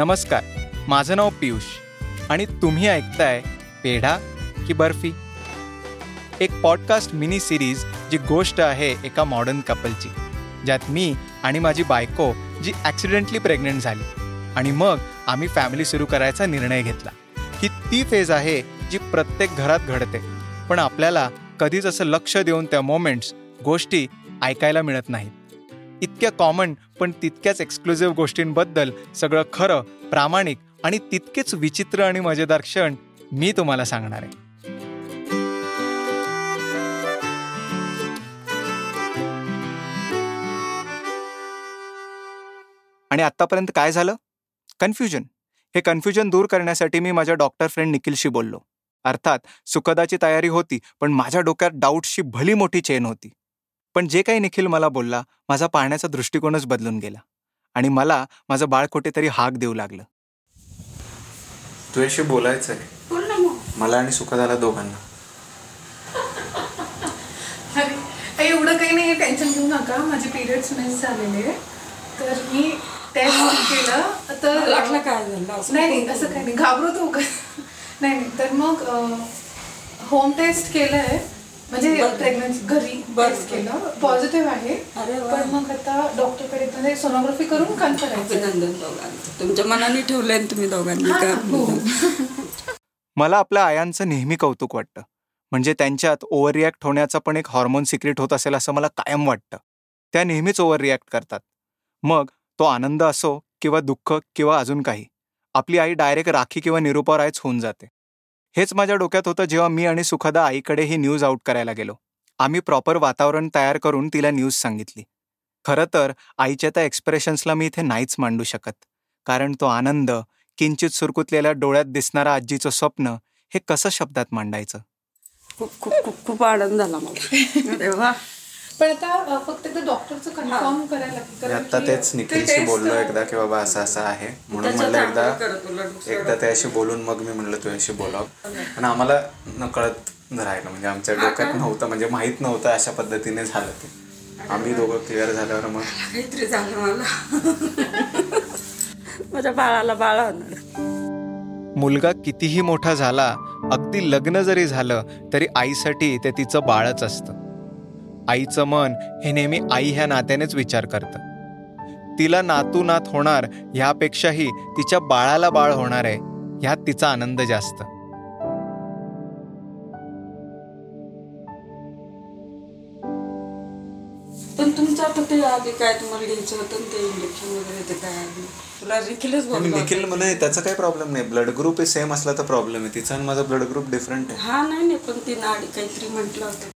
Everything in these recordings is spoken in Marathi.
नमस्कार माझं नाव पियुष आणि तुम्ही ऐकताय पेढा की बर्फी. एक पॉडकास्ट मिनी सिरीज जी गोष्ट आहे एका मॉडर्न कपलची ज्यात मी आणि माझी बायको जी ॲक्सिडेंटली प्रेग्नंट झाली आणि मग आम्ही फॅमिली सुरू करायचा निर्णय घेतला. ही ती फेज आहे जी प्रत्येक घरात घडते. पण आपल्याला कधीच असं लक्ष देऊन त्या मोमेंट्स गोष्टी ऐकायला मिळत नाहीत. इतक्या कॉमन पण तितक्याच एक्सक्लुझिव्ह गोष्टींबद्दल सगळं खरं प्रामाणिक आणि तितकेच विचित्र आणि मजेदार क्षण मी तुम्हाला सांगणार आहे. आणि आत्तापर्यंत काय झालं? कन्फ्युजन हे कन्फ्युजन दूर करण्यासाठी मी माझ्या डॉक्टर फ्रेंड निखिलशी बोललो. अर्थात सुखदाची तयारी होती पण माझ्या डोक्यात डाऊटशी भली मोठी चेन होती. पण जे काही निखिल मला बोलला माझा पाहण्याचा दृष्टिकोनच बदलून गेला आणि मला माझं बाळ कुठेतरी हाक देऊ लागलं. तुझ्याशी बोलायचं आहे मला आणि सुखदाला दोघांना. एवढं काही नाही टेन्शन घेऊ नका. माझे पिरियड्स मिस झालेले. तर मी टेस्ट केलं. तर लागलं काय झालं नाही नाही असं काही नाही. घाबरतो उगाच. नाही नाही. तर मग होम टेस्ट केलंय. म्हणजे. प्रेग्नन्सी घरी बरं. केलं. पॉझिटिव्ह आहे. पण मग आता डॉक्टरकडे म्हणजे सोनोग्राफी करून कन्फर्म करायचं. तुमच्या मनाने ठेवलंय तुम्ही दोघांनी का हो. मला आपल्या आयांचं नेहमी कौतुक वाटतं. म्हणजे त्यांच्यात ओव्हर रिॲक्ट होण्याचा पण एक हॉर्मोन सिक्रेट होत असेल असं मला कायम वाटतं. त्या नेहमीच ओव्हर रिॲक्ट करतात. मग तो आनंद असो किंवा दुःख किंवा अजून काही आपली आई डायरेक्ट राखी किंवा निरुपावर आईच होऊन जाते. हेच माझ्या डोक्यात होतं जेव्हा मी आणि सुखदा आईकडे ही न्यूज आउट करायला गेलो. आम्ही प्रॉपर वातावरण तयार करून तिला न्यूज सांगितली. खरं तर आईच्या त्या एक्सप्रेशन्सला मी इथे नाहीच मांडू शकत. कारण तो आनंद किंचित सुरकुतलेल्या डोळ्यात दिसणारं आजीचं स्वप्न हे कसं शब्दात मांडायचं? खूप खूप खूप खूप आनंद झाला मला. पण आता फक्त ते डॉक्टरचं कन्फर्म करायला लागेल कारण की ते test, अ, की बाबा असं असं आहे. म्हणून म्हणलं एकदा. एकदा त्याशी बोलून मग मी म्हणलं तुझ्याशी बोलावं. आणि आम्हाला नकळत राहिलं म्हणजे आमच्या डोक्यात नव्हतं म्हणजे माहीत नव्हतं अशा पद्धतीने झालं ते. आम्ही दोघं क्लिअर झाल्यावर मग काहीतरी झालं मला. माझ्या बाळाला बाळ होणार. मुलगा कितीही मोठा झाला अगदी लग्न जरी झालं तरी आईसाठी ते तिचं बाळच असतं. आईचं मन हे नेहमी आई ह्या नात्यानेच विचार करतं. तिला नातू नात होणार ह्यापेक्षाही तिच्या बाळाला बाळ होणार आहे ह्यात तिचा आनंद जास्त. पण तुमचं आता ते आधी काय तुम्हाला घ्यायचं होतं ना ते इंजेक्शन वगैरे ते काय आधी? तुला निखिलच बोलला. निखिल म्हणे त्याचा काही प्रॉब्लेम नाही. ब्लड ग्रुप सेम असला तर प्रॉब्लेम आहे. तिचा आणि माझा ब्लड ग्रुप डिफरंट आहे. हा नाही नाही पण ती नाडी काहीतरी म्हटलं होतं.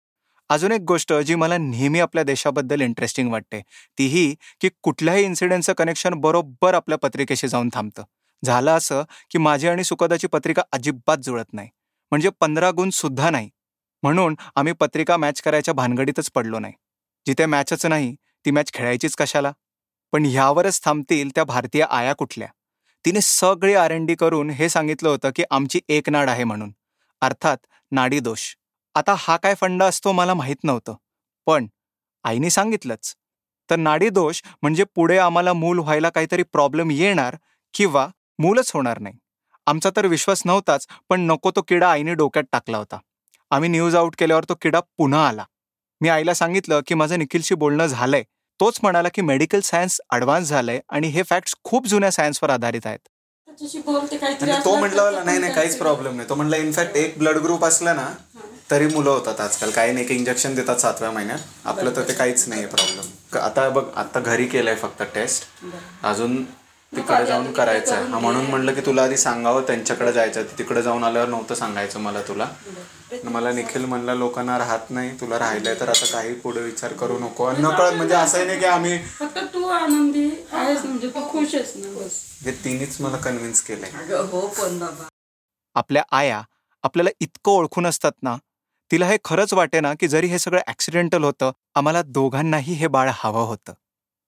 अजून एक गोष्ट जी मला नेहमी आपल्या देशाबद्दल इंटरेस्टिंग वाटते. ती ही की कुठल्याही इन्सिडेंटचं कनेक्शन बरोबर आपल्या पत्रिकेशी जाऊन थांबतं. झालं असं की माझी आणि सुखदाची पत्रिका अजिबात जुळत नाही. म्हणजे पंधरा गुण सुद्धा नाही. म्हणून आम्ही पत्रिका मॅच करायच्या भानगडीतच पडलो नाही. जिथे मॅचच नाही ती मॅच खेळायचीच कशाला? पण ह्यावरच थांबतील त्या भारतीय आया कुठल्या? तिने सगळी आर एन डी करून हे सांगितलं होतं की आमची एक नाड आहे म्हणून. अर्थात नाडी दोष. आता हा काय फंडा असतो मला माहीत नव्हतं. पण आईने सांगितलंच. तर नाडी दोष म्हणजे पुढे आम्हाला मूल व्हायला काहीतरी प्रॉब्लेम येणार किंवा मूलच होणार नाही. आमचा तर विश्वास नव्हताच पण नको तो किडा आईने डोक्यात टाकला होता. आम्ही न्यूज आउट केल्यावर तो किडा पुन्हा आला. मी आईला सांगितलं की माझं निखिलशी बोलणं झालंय. तोच म्हणाला की मेडिकल सायन्स ॲडव्हान्स झालंय आणि हे फॅक्ट्स खूप जुन्या सायन्सवर आधारित आहेत. तो मला नाही नाही काहीच प्रॉब्लेम नाही. तो म्हणला इनफॅक्ट एक ब्लड ग्रुप असलं ना तरी मुलं होतात आजकाल. काही नाही एक इंजेक्शन देतात सातव्या महिन्यात. आपलं तर ते काहीच नाही प्रॉब्लेम आता बघ आता घरी केलंय फक्त टेस्ट अजून तिकडे जाऊन करायचं आहे हा म्हणून म्हणलं की तुला आधी सांगावं त्यांच्याकडे जायचं तिकडे जाऊन आल्यावर नव्हतं सांगायचं मला तुला. मला निखिल म्हणला लोकांना राहत नाही तुला राहिलंय तर आता काही पुढे विचार करू नको. आणि नकळत म्हणजे असंही नाही की आम्ही फक्त तू आनंदी आहेस म्हणजे तू खुश आहेस ना बस. हे तिन्हीच मला कन्व्हिन्स केलंय. अगं हो पण बाबा. आपल्या आया आपल्याला इतकं ओळखून असतात ना तिला हे खरंच वाटे ना की जरी हे सगळं ॲक्सिडेंटल होतं आम्हाला दोघांनाही हे बाळ हवं होतं.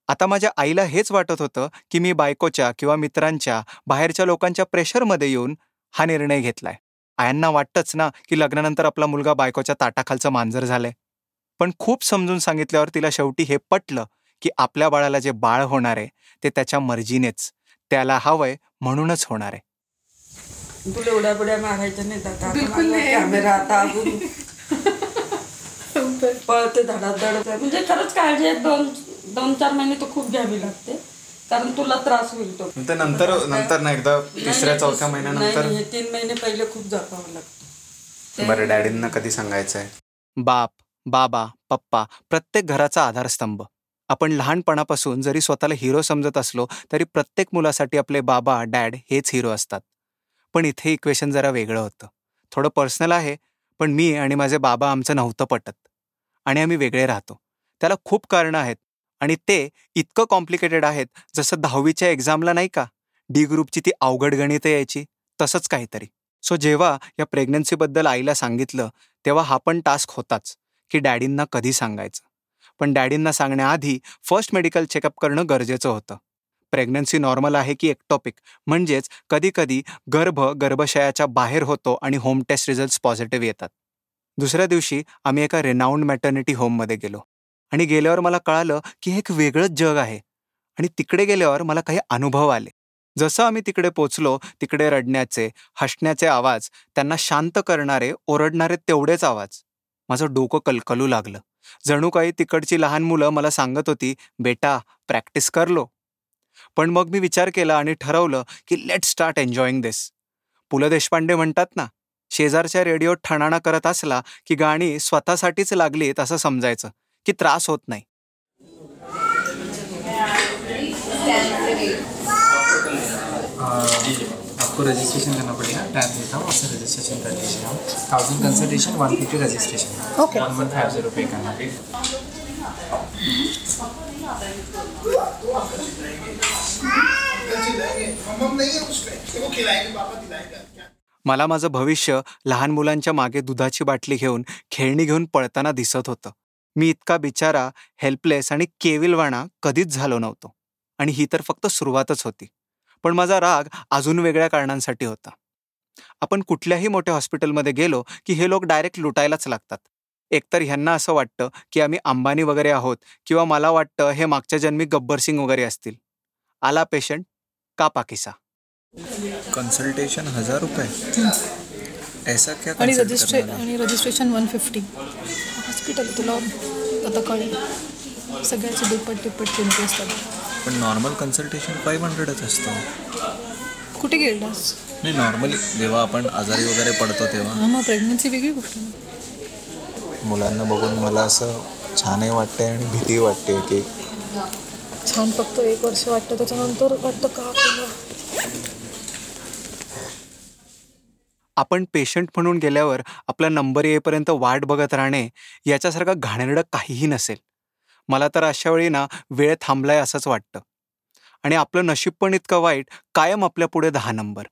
आता माझ्या आईला हेच वाटत होतं की मी बायकोच्या किंवा मित्रांच्या बाहेरच्या लोकांच्या प्रेशरमध्ये येऊन हा निर्णय घेतलाय. आयांना वाटतंच ना की लग्नानंतर आपला मुलगा बायकोच्या ताटाखालचं मांजर झालंय. पण खूप समजून सांगितल्यावर तिला शेवटी हे पटलं की आपल्या बाळाला जे बाळ होणार आहे ते त्याच्या मर्जीनेच त्याला हवंय म्हणूनच होणार आहे. तुला एवढ्या बुड्या मारायच्या नाही आता. बिलकुल नाही. कॅमेरा आता अजून पळते धडाधड म्हणजे खरंच काळजी आहे दोन दोन चार महिने तर खूप घ्यावी लागते. कारण तुला त्रास होईल तो. तर नंतर नंतर ना एकदा तिसऱ्या चौथ्या महिन्यानंतर? नाही, हे तीन महिने पहिले खूप जपावं लागतं. बरं डॅडींना कधी सांगायचं आहे बाप बाबा पप्पा प्रत्येक घराचा आधारस्तंभ. आपण लहानपणापासून जरी स्वतःला हिरो समजत असलो तरी प्रत्येक मुलासाठी आपले बाबा डॅड हेच हिरो असतात. पण इथे इक्वेशन जरा वेगळं होतं. थोडं पर्सनल आहे पण मी आणि माझे बाबा आमचं नव्हतं पटत. आणि आम्ही वेगळे राहतो. त्याला खूप कारणं आहेत. आणि ते इतकं कॉम्प्लिकेटेड आहेत जसं दहावीच्या एक्झामला नाही का? डी ग्रुपची ती अवघड गणितं यायची तसंच काहीतरी. सो जेव्हा या प्रेग्नन्सीबद्दल आईला सांगितलं तेव्हा हा पण टास्क होताच की डॅडींना कधी सांगायचं? पण डॅडींना सांगण्याआधी फर्स्ट मेडिकल चेकअप करणं गरजेचं होतं. प्रेग्नन्सी नॉर्मल आहे की एक्टॉपिक म्हणजेच कधीकधी गर्भ गर्भाशयाच्या बाहेर होतो आणि होम टेस्ट रिझल्ट्स पॉझिटिव्ह येतात. दुसऱ्या दिवशी आम्ही एका रेनाऊंड मॅटर्निटी होममध्ये गेलो. आणि गेल्यावर मला कळालं की हे एक वेगळंच जग आहे. आणि तिकडे गेल्यावर मला काही अनुभव आले. जसं आम्ही तिकडे पोचलो तिकडे रडण्याचे हसण्याचे आवाज त्यांना शांत करणारे ओरडणारे तेवढेच आवाज. माझं डोकं कलकलू लागलं. जणू काही तिकडची लहान मुलं मला सांगत होती बेटा प्रॅक्टिस कर लो. पण मग मी विचार केला आणि ठरवलं की let start enjoying this Pu La Deshpande म्हणतात ना शेजारच्या रेडिओत ठणाणा करत असला की गाणी स्वतःसाठीच लागलीत असं समजायचं की त्रास होत नाही. आपको रजिस्ट्रेशन करना पड़ेगा. टाइम देता हूँ उससे रजिस्ट्रेशन कर लीजिए आप. Thousand consultation one fifty registration okay one one five zero पे. करना पड़ेगा मला माझं भविष्य लहान मुलांच्या मागे दुधाची बाटली घेऊन खेळणी घेऊन पळताना दिसत होतं. मी इतका बिचारा हेल्पलेस आणि केविलवाणा कधीच झालो नव्हतो. आणि ही तर फक्त सुरुवातच होती. पण माझा राग अजून वेगळ्या कारणांसाठी होता. आपण कुठल्याही मोठ्या हॉस्पिटलमध्ये गेलो की हे लोक डायरेक्ट लुटायलाच लागतात. एकतर ह्यांना असं वाटतं की आम्ही अंबानी वगैरे आहोत किंवा मला वाटतं हे मागच्या जन्मी गब्बर सिंग वगैरे असतील. आला पेशंट का पाकिसा कंसल्टेशन हजार रुपये. ऐसा क्या आणि रजिस्ट्रे? आणि रजिस्ट्रेशन वन फिफ्टी हॉस्पिटल तुला आता कळेल. सगळ्याचे दुप्पट तिप्पट किमती असतात. पण नॉर्मल कन्सल्टेशन फाईव्ह हंड्रेडच असतं. कुठे गेलास नाही नॉर्मली जेव्हा आपण आजारी वगैरे पडतो तेव्हा. हां मग प्रेग्नन्सी वेगळी गोष्ट आहे. मुलांना बघून मला असं छानही वाटते आणि भीती वाटते की छान फक्त एक वर्ष वाटतं त्याच्यानंतर वाटतं का आपण पेशंट म्हणून गेल्यावर आपला नंबर येईपर्यंत वाट बघत राहणे याच्यासारखं घाणेरडं काहीही नसेल. मला तर अशा वेळी ना वेळ थांबलाय असंच वाटतं. आणि आपलं नशीब पण इतकं वाईट कायम आपल्या पुढे दहा नंबर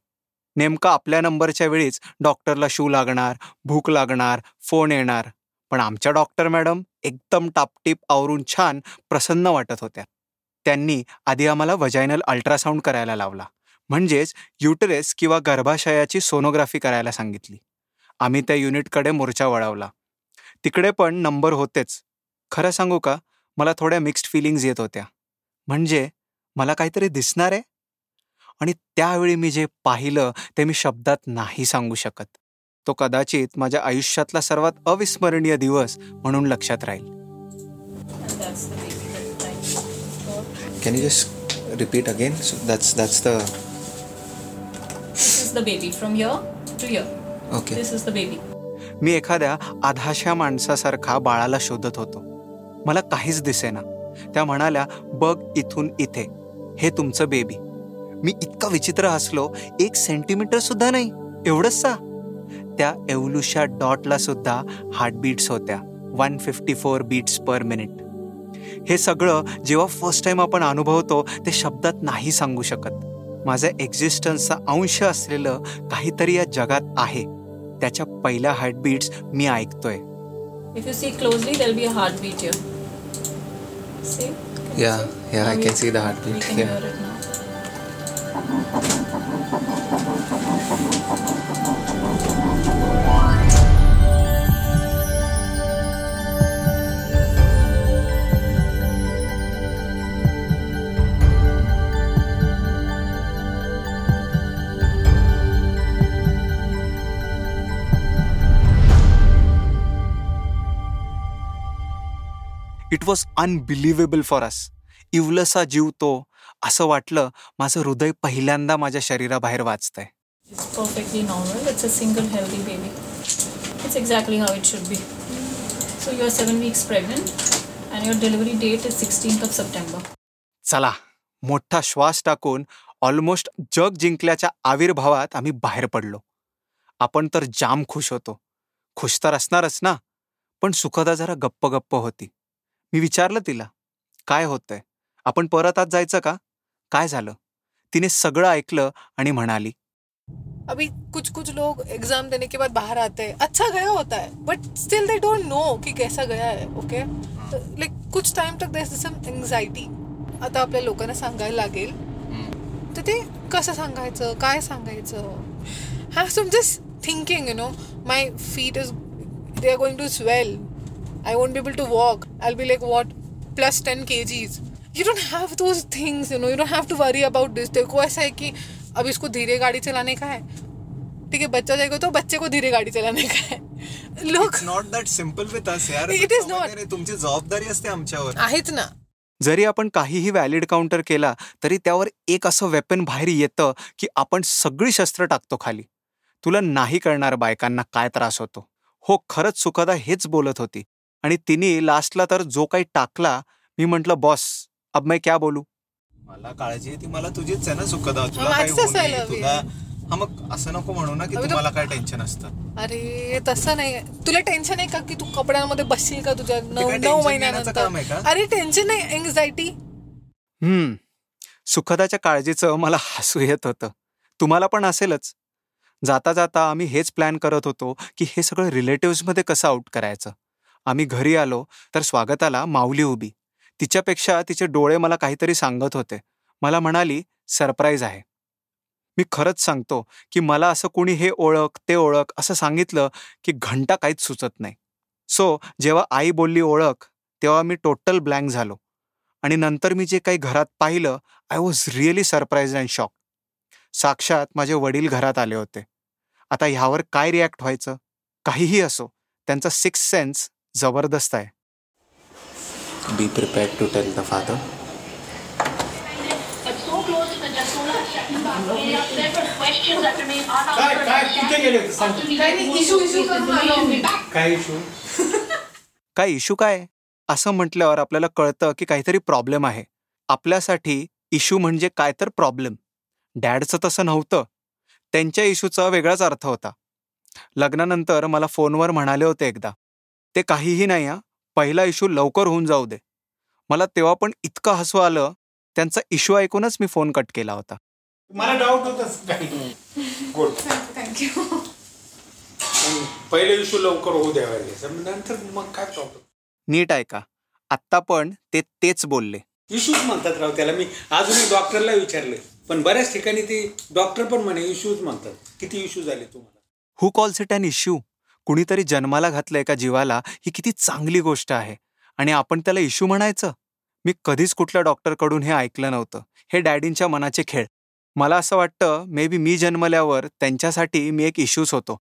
नेमका आपल्या नंबरच्या वेळीच डॉक्टरला शू लागणार भूक लागणार फोन येणार. पण आमच्या डॉक्टर मॅडम एकदम टापटीप आवरून छान प्रसन्न वाटत होत्या. त्यांनी आधी आम्हाला वजायनल अल्ट्रासाऊंड करायला लावला. म्हणजेच युटरेस किंवा गर्भाशयाची सोनोग्राफी करायला सांगितली. आम्ही त्या युनिटकडे मोर्चा वळवला. तिकडे पण नंबर होतेच. खरं सांगू का? मला थोड्या मिक्स्ड फिलिंग्ज येत होत्या. म्हणजे मला काहीतरी दिसणार आहे? आणि त्यावेळी मी जे पाहिलं ते मी शब्दात नाही सांगू शकत. तो कदाचित माझ्या आयुष्यातला सर्वात अविस्मरणीय दिवस म्हणून लक्षात राहील. Can you just repeat again so that's that's the From here to here. Okay This is the baby. मी एखाद्या आधाशा माणसासारखा बाळाला शोधत होतो. मला काहीच दिसेना. त्या म्हणाल्या बघ इथून इथे. हे तुमचं बेबी मी इतका विचित्र हसलो एक सेंटीमीटर सुद्धा नाही. एवढंच सा. त्या एवलुशा डॉटला सुद्धा हार्टबीट्स होत्या. One fifty four beats per minute हे सगळं जेव्हा फर्स्ट टाइम आपण अनुभवतो ते शब्दात नाही सांगू शकत. माझ्या एक्झिस्टन्सचा अंश असलेलं काहीतरी या जगात आहे त्याच्या पहिल्या हार्टबीट्स मी ऐकतोय If you see closely, there'll be a heartbeat here. See? या या I see the We heartbeat can या hear it now. It was unbelievable for us इवलसा जीव तो असं वाटलं माझं हृदय पहिल्यांदा माझ्या शरीराबाहेर वाचतंय It's perfectly normal. It's a single healthy baby. It's exactly how it should be. So you're seven weeks pregnant and your delivery date is 16th of September. चला मोठा श्वास टाकून ऑलमोस्ट जग जिंकल्याच्या आविर्भावात आम्ही बाहेर पडलो आपण तर जाम खुश होतो खुश तर असणारच ना पण सुखदा जरा गप्प गप्प होती मी विचारलं तिला काय होतंय? आपण परत आत जायचं का? काय झालं? तिने सगळं ऐकलं आणि म्हणाली अभी कुछ कुछ लोग एग्जाम देने के बाद बाहर आते हैं। अच्छा गया होता है but still they don't know कि कैसा गया है ओके लाईक कुछ टाइम तक देर सम एन्झायटी आता आपल्या लोकांना सांगायला लागेल. तर ते कसं सांगायचं? काय सांगायचं? Have some just thinking you know my feet is they are going to swell I won't be able to walk. I'll be like, what? Plus 10 kgs. You don't have those things, you know. You don't have to worry about this. देखो ऐसा है कि अब इसको धीरे गाड़ी चलाने का है ठीक है बच्चा जाएगा तो बच्चे को धीरे गाड़ी चलाने का है लोग not that simple with us यार It is not. तुमची जबाबदारी असते आमच्यावर आहेच ना जरी आपण काहीही व्हॅलिड काउंटर केला तरी त्यावर एक असं वेपन बाहेर येतं की आपण सगळी शस्त्र टाकतो खाली तुला नाही कळणार बायकांना काय त्रास होतो हो खरंच सुखदा हेच बोलत होती आणि तिने लास्टला तर जो काही टाकला मी म्हंटल बॉस अब मैं क्या बोलू? मला काळजी आहे ती मला तुझीच आहे ना सुखदा. तुला माझीच तुला हा मग असं नको म्हणू ना की तो- तुम्हाला काय टेन्शन असतं अरे तसं नाही. तुला टेन्शन आहे का की तू कपड्यांमध्ये बसशील का तुझ्या नऊ काय नऊ tension घेण्याचं काम आहे महिन्यानंतर का? अरे टेन्शन नाही एन्झायटी हम्म. सुखदाच्या काळजीचं मला हसू येत होतं. तुम्हाला पण असेलच. जाता जाता आम्ही हेच प्लॅन करत होतो की हे सगळं रिलेटिव्हजमध्ये कसं आउट करायचं? आम्ही घरी आलो तर स्वागताला माऊली उभी. तिच्यापेक्षा तिचे डोळे मला काहीतरी सांगत होते. मला म्हणाली सरप्राईज आहे. मी खरंच सांगतो की मला असं कुणी हे ओळख ते ओळख असं सांगितलं की घंटा काहीच सुचत नाही. सो जेव्हा आई बोलली ओळख तेव्हा मी टोटल ब्लँक झालो. आणि नंतर मी जे काही घरात पाहिलं I was really surprise and shock साक्षात माझे वडील घरात आले होते. आता ह्यावर काय रिॲक्ट व्हायचं? काहीही असो त्यांचा सिक्स सेन्स जबरदस्त आहे. Be prepare to tell the father. काय इशू काय इशू काय? आहे? असं म्हटल्यावर आपल्याला कळतं की काहीतरी प्रॉब्लेम आहे. आपल्यासाठी इशू म्हणजे काय तर प्रॉब्लेम डॅडचं तसं नव्हतं. त्यांच्या इशूचा वेगळाच अर्थ होता. लग्नानंतर मला फोनवर म्हणाले होते एकदा. ते काहीही नाही हा. पहिला इशू लवकर होऊन जाऊ दे. मला तेव्हा पण इतकं हसू आलं त्यांचा इशू ऐकूनच मी फोन कट केला होता. मला डाऊट होतच काही. गुड थँक्यू पहिले इशू लवकर होऊ द्यावा नंतर मग काय प्रॉब्लेम नीट ऐका. आत्ता पण ते तेच बोलले. इश्यूज म्हणतात राव त्याला. मी अजूनही डॉक्टरला विचारले पण बऱ्याच ठिकाणी ते डॉक्टर पण म्हणे इश्यूज म्हणतात. किती इश्यू झाले तुम्हाला? Who calls it an issue कुणीतरी जन्माला घातलं एका जीवाला ही किती चांगली गोष्ट आहे. आणि आपण त्याला इश्यू म्हणायचं? मी कधीच कुठल्या डॉक्टरकडून हे ऐकलं नव्हतं. हे डॅडींच्या मनाचे खेळ. मला असं वाटतं मे बी मी जन्मल्यावर त्यांच्यासाठी मी एक इश्यूच होतो.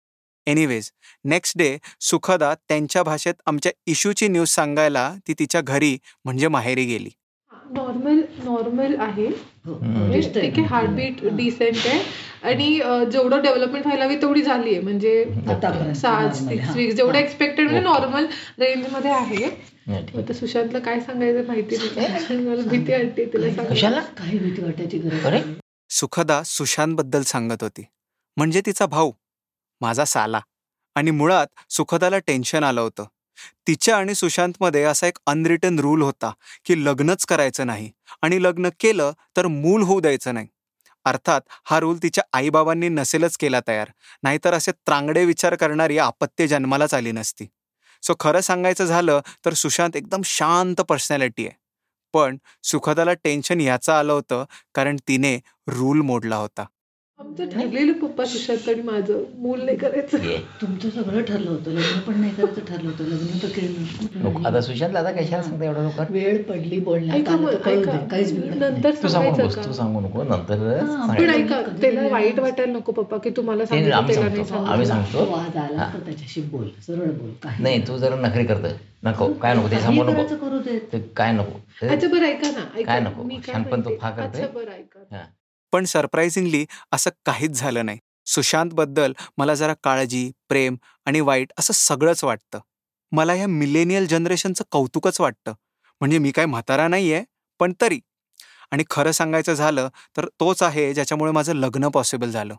एनिवेज नेक्स्ट डे सुखदा त्यांच्या भाषेत आमच्या इश्यूची न्यूज सांगायला ती तिच्या घरी म्हणजे माहेरी गेली. नॉर्मल नॉर्मल आहे. म्हणजे ठीक आहे हार्टबीट डिसेंट आहे. आणि जेवढं डेव्हलपमेंट व्हायला हवी तेवढी झाली आहे म्हणजे सहा सिक्स वीक्स जेवढं एक्सपेक्टेड म्हणजे नॉर्मल रेंजमध्ये आहे. आता सुशांतला काय सांगायचं माहिती नाही. मला भीती वाटते तिला काही भीती वाटायची गरज नाही. सुखदा सुशांतबद्दल सांगत होती. म्हणजे तिचा भाऊ माझा साला. आणि मुळात सुखदाला टेन्शन आलं होतं. तिच्या आणि सुशांतमध्ये असा एक अनरिटन रूल होता की लग्नच करायचं नाही. आणि लग्न केलं तर मूल होऊ द्यायचं नाही. अर्थात हा रूल तिच्या आईबाबांनी नसेलच केला तयार. नाहीतर असे त्रांगडे विचार करणारी आपत्य जन्मालाच आली नसती. सो खरं सांगायचं झालं तर सुशांत एकदम शांत पर्सनॅलिटी आहे. पण सुखदाला टेन्शन याचं आलं होतं कारण तिने रूल मोडला होता. आमचं ठरलेलं पप्पा सुशांत आणि माझं. मूल नाही करायचं. तुमचं सगळं ठरलं होतं. लग्न पण नाही करायचं ठरलं होतं. लग्न तर केलं आता सुशांत दादा कशाला सांगता एवढं लवकर? वेळ पडली बोलण्यात. ऐका आलं मग, तर कळू ऐका. दे. काहीच बिघडत नाही. नंतर तू सांगू सांगायचं नकोस तू का सांगू नको. नंतर. पण ऐका त्याला वाईट वाटायला नको पप्पा की तुम्हाला ते सांगितलं आम्ही त्याला नाही सांगतो आम्ही सांगतो. आला तर त्याच्याशी बोल. सरळ बोल. काही नाही तू जरा नखरी करतोय. नको काय नको ते काही सांगू करायचं नको करू ते काय नको? ते- अच्छा बरं ऐका ना. काय ऐका नको, मी काय तो म्हणते? फा करते. अच्छा बरं ऐका. हा. पण सरप्राइझिंगली असं काहीच झालं नाही. सुशांतबद्दल मला जरा काळजी प्रेम आणि वाईट असं सगळंच वाटतं. मला ह्या मिलेनियल जनरेशनचं कौतुकच वाटतं. म्हणजे मी काय म्हातारा नाही आहे पण तरी. आणि खरं सांगायचं झालं तर तोच आहे ज्याच्यामुळे माझं लग्न पॉसिबल झालं.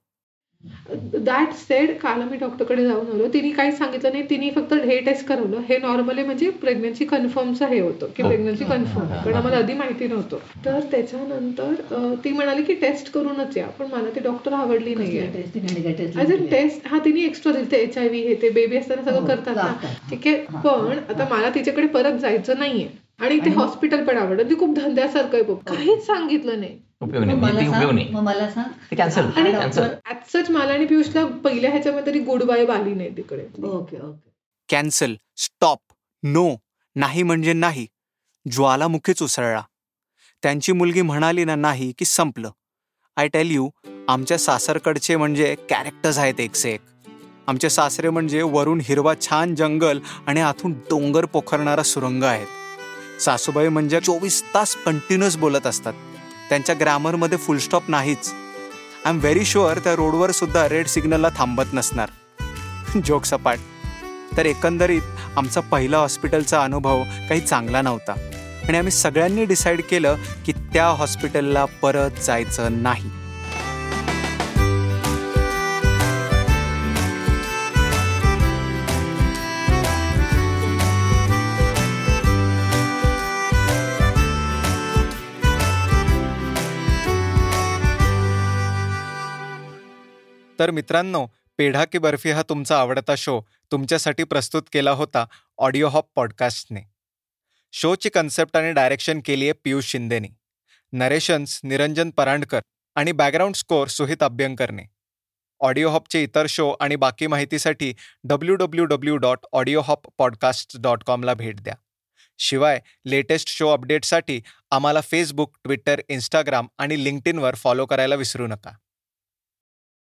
दॅट सेड काल मी डॉक्टरकडे जाऊन आलो. तिने काही सांगितलं नाही. तिने फक्त हे टेस्ट करवलं. हे नॉर्मली म्हणजे प्रेग्नन्सी कन्फर्मचं हे होतं. की. प्रेग्नन्सी कन्फर्म कारण आम्हाला आधी माहिती नव्हतं. तर त्याच्यानंतर ती म्हणाली की टेस्ट करूनच या. पण मला ती डॉक्टर आवडली नाहीये. टेस्ट हा तिने एक्स्ट्रा दिली. एच आय व्ही हे ते बेबी असताना सगळं हो, करतात ना. करतात. ठीक आहे? पण आता मला तिच्याकडे परत जायचं नाहीये. आणि ते हॉस्पिटल पण आवडलं. ती खूप धंद्यासारखं आहे बघ काहीच सांगितलं नाही. मला सांग कॅन्सल आणि कॅन्सल सच मला आणि पियुषला पहिल्या ह्याच्यामध्ये तरी गुड बाय आली नाही तिकडे. Okay okay. Cancel stop no नाही म्हणजे नाही. ज्वालामुखीच उसळला. त्यांची मुलगी म्हणाली ना नाही की संपलं. आय टेल यू आमच्या सासरकडचे म्हणजे कॅरेक्टर्स आहेत एकसे एक. आमचे सासरे म्हणजे वरून हिरवा छान जंगल आणि आतून डोंगर पोखरणारा सुरंग आहेत. सासूबाई म्हणजे चोवीस तास कंटिन्युअस बोलत असतात. त्यांच्या ग्रॅमरमध्ये फुलस्टॉप नाहीच. आय एम व्हेरी शुअर त्या रोडवर सुद्धा रेड सिग्नलला थांबत नसणार. जोक सपाट. तर एकंदरीत आमचा पहिला हॉस्पिटलचा अनुभव काही चांगला नव्हता. आणि आम्ही सगळ्यांनी डिसाईड केलं की त्या हॉस्पिटलला परत जायचं नाही. तर मित्रांनो पेढा की बर्फी हा तुमचा आवडता शो. तुमच्यासाठी प्रस्तुत केला होता ऑडिओ हॉप पॉडकास्टने. शोची कन्सेप्ट आणि डायरेक्शन केली आहे पियुष शिंदेनी. नरेशन्स निरंजन परांडकर आणि बॅकग्राऊंड स्कोअर सुहित अभ्यंकरने. ऑडिओ हॉपचे इतर शो आणि बाकी माहितीसाठी W W W dot audio hop podcast dot कॉमला भेट द्या. शिवाय लेटेस्ट शो अपडेटसाठी आम्हाला फेसबुक ट्विटर इंस्टाग्राम आणि लिंक्डइनवर फॉलो करायला विसरू नका.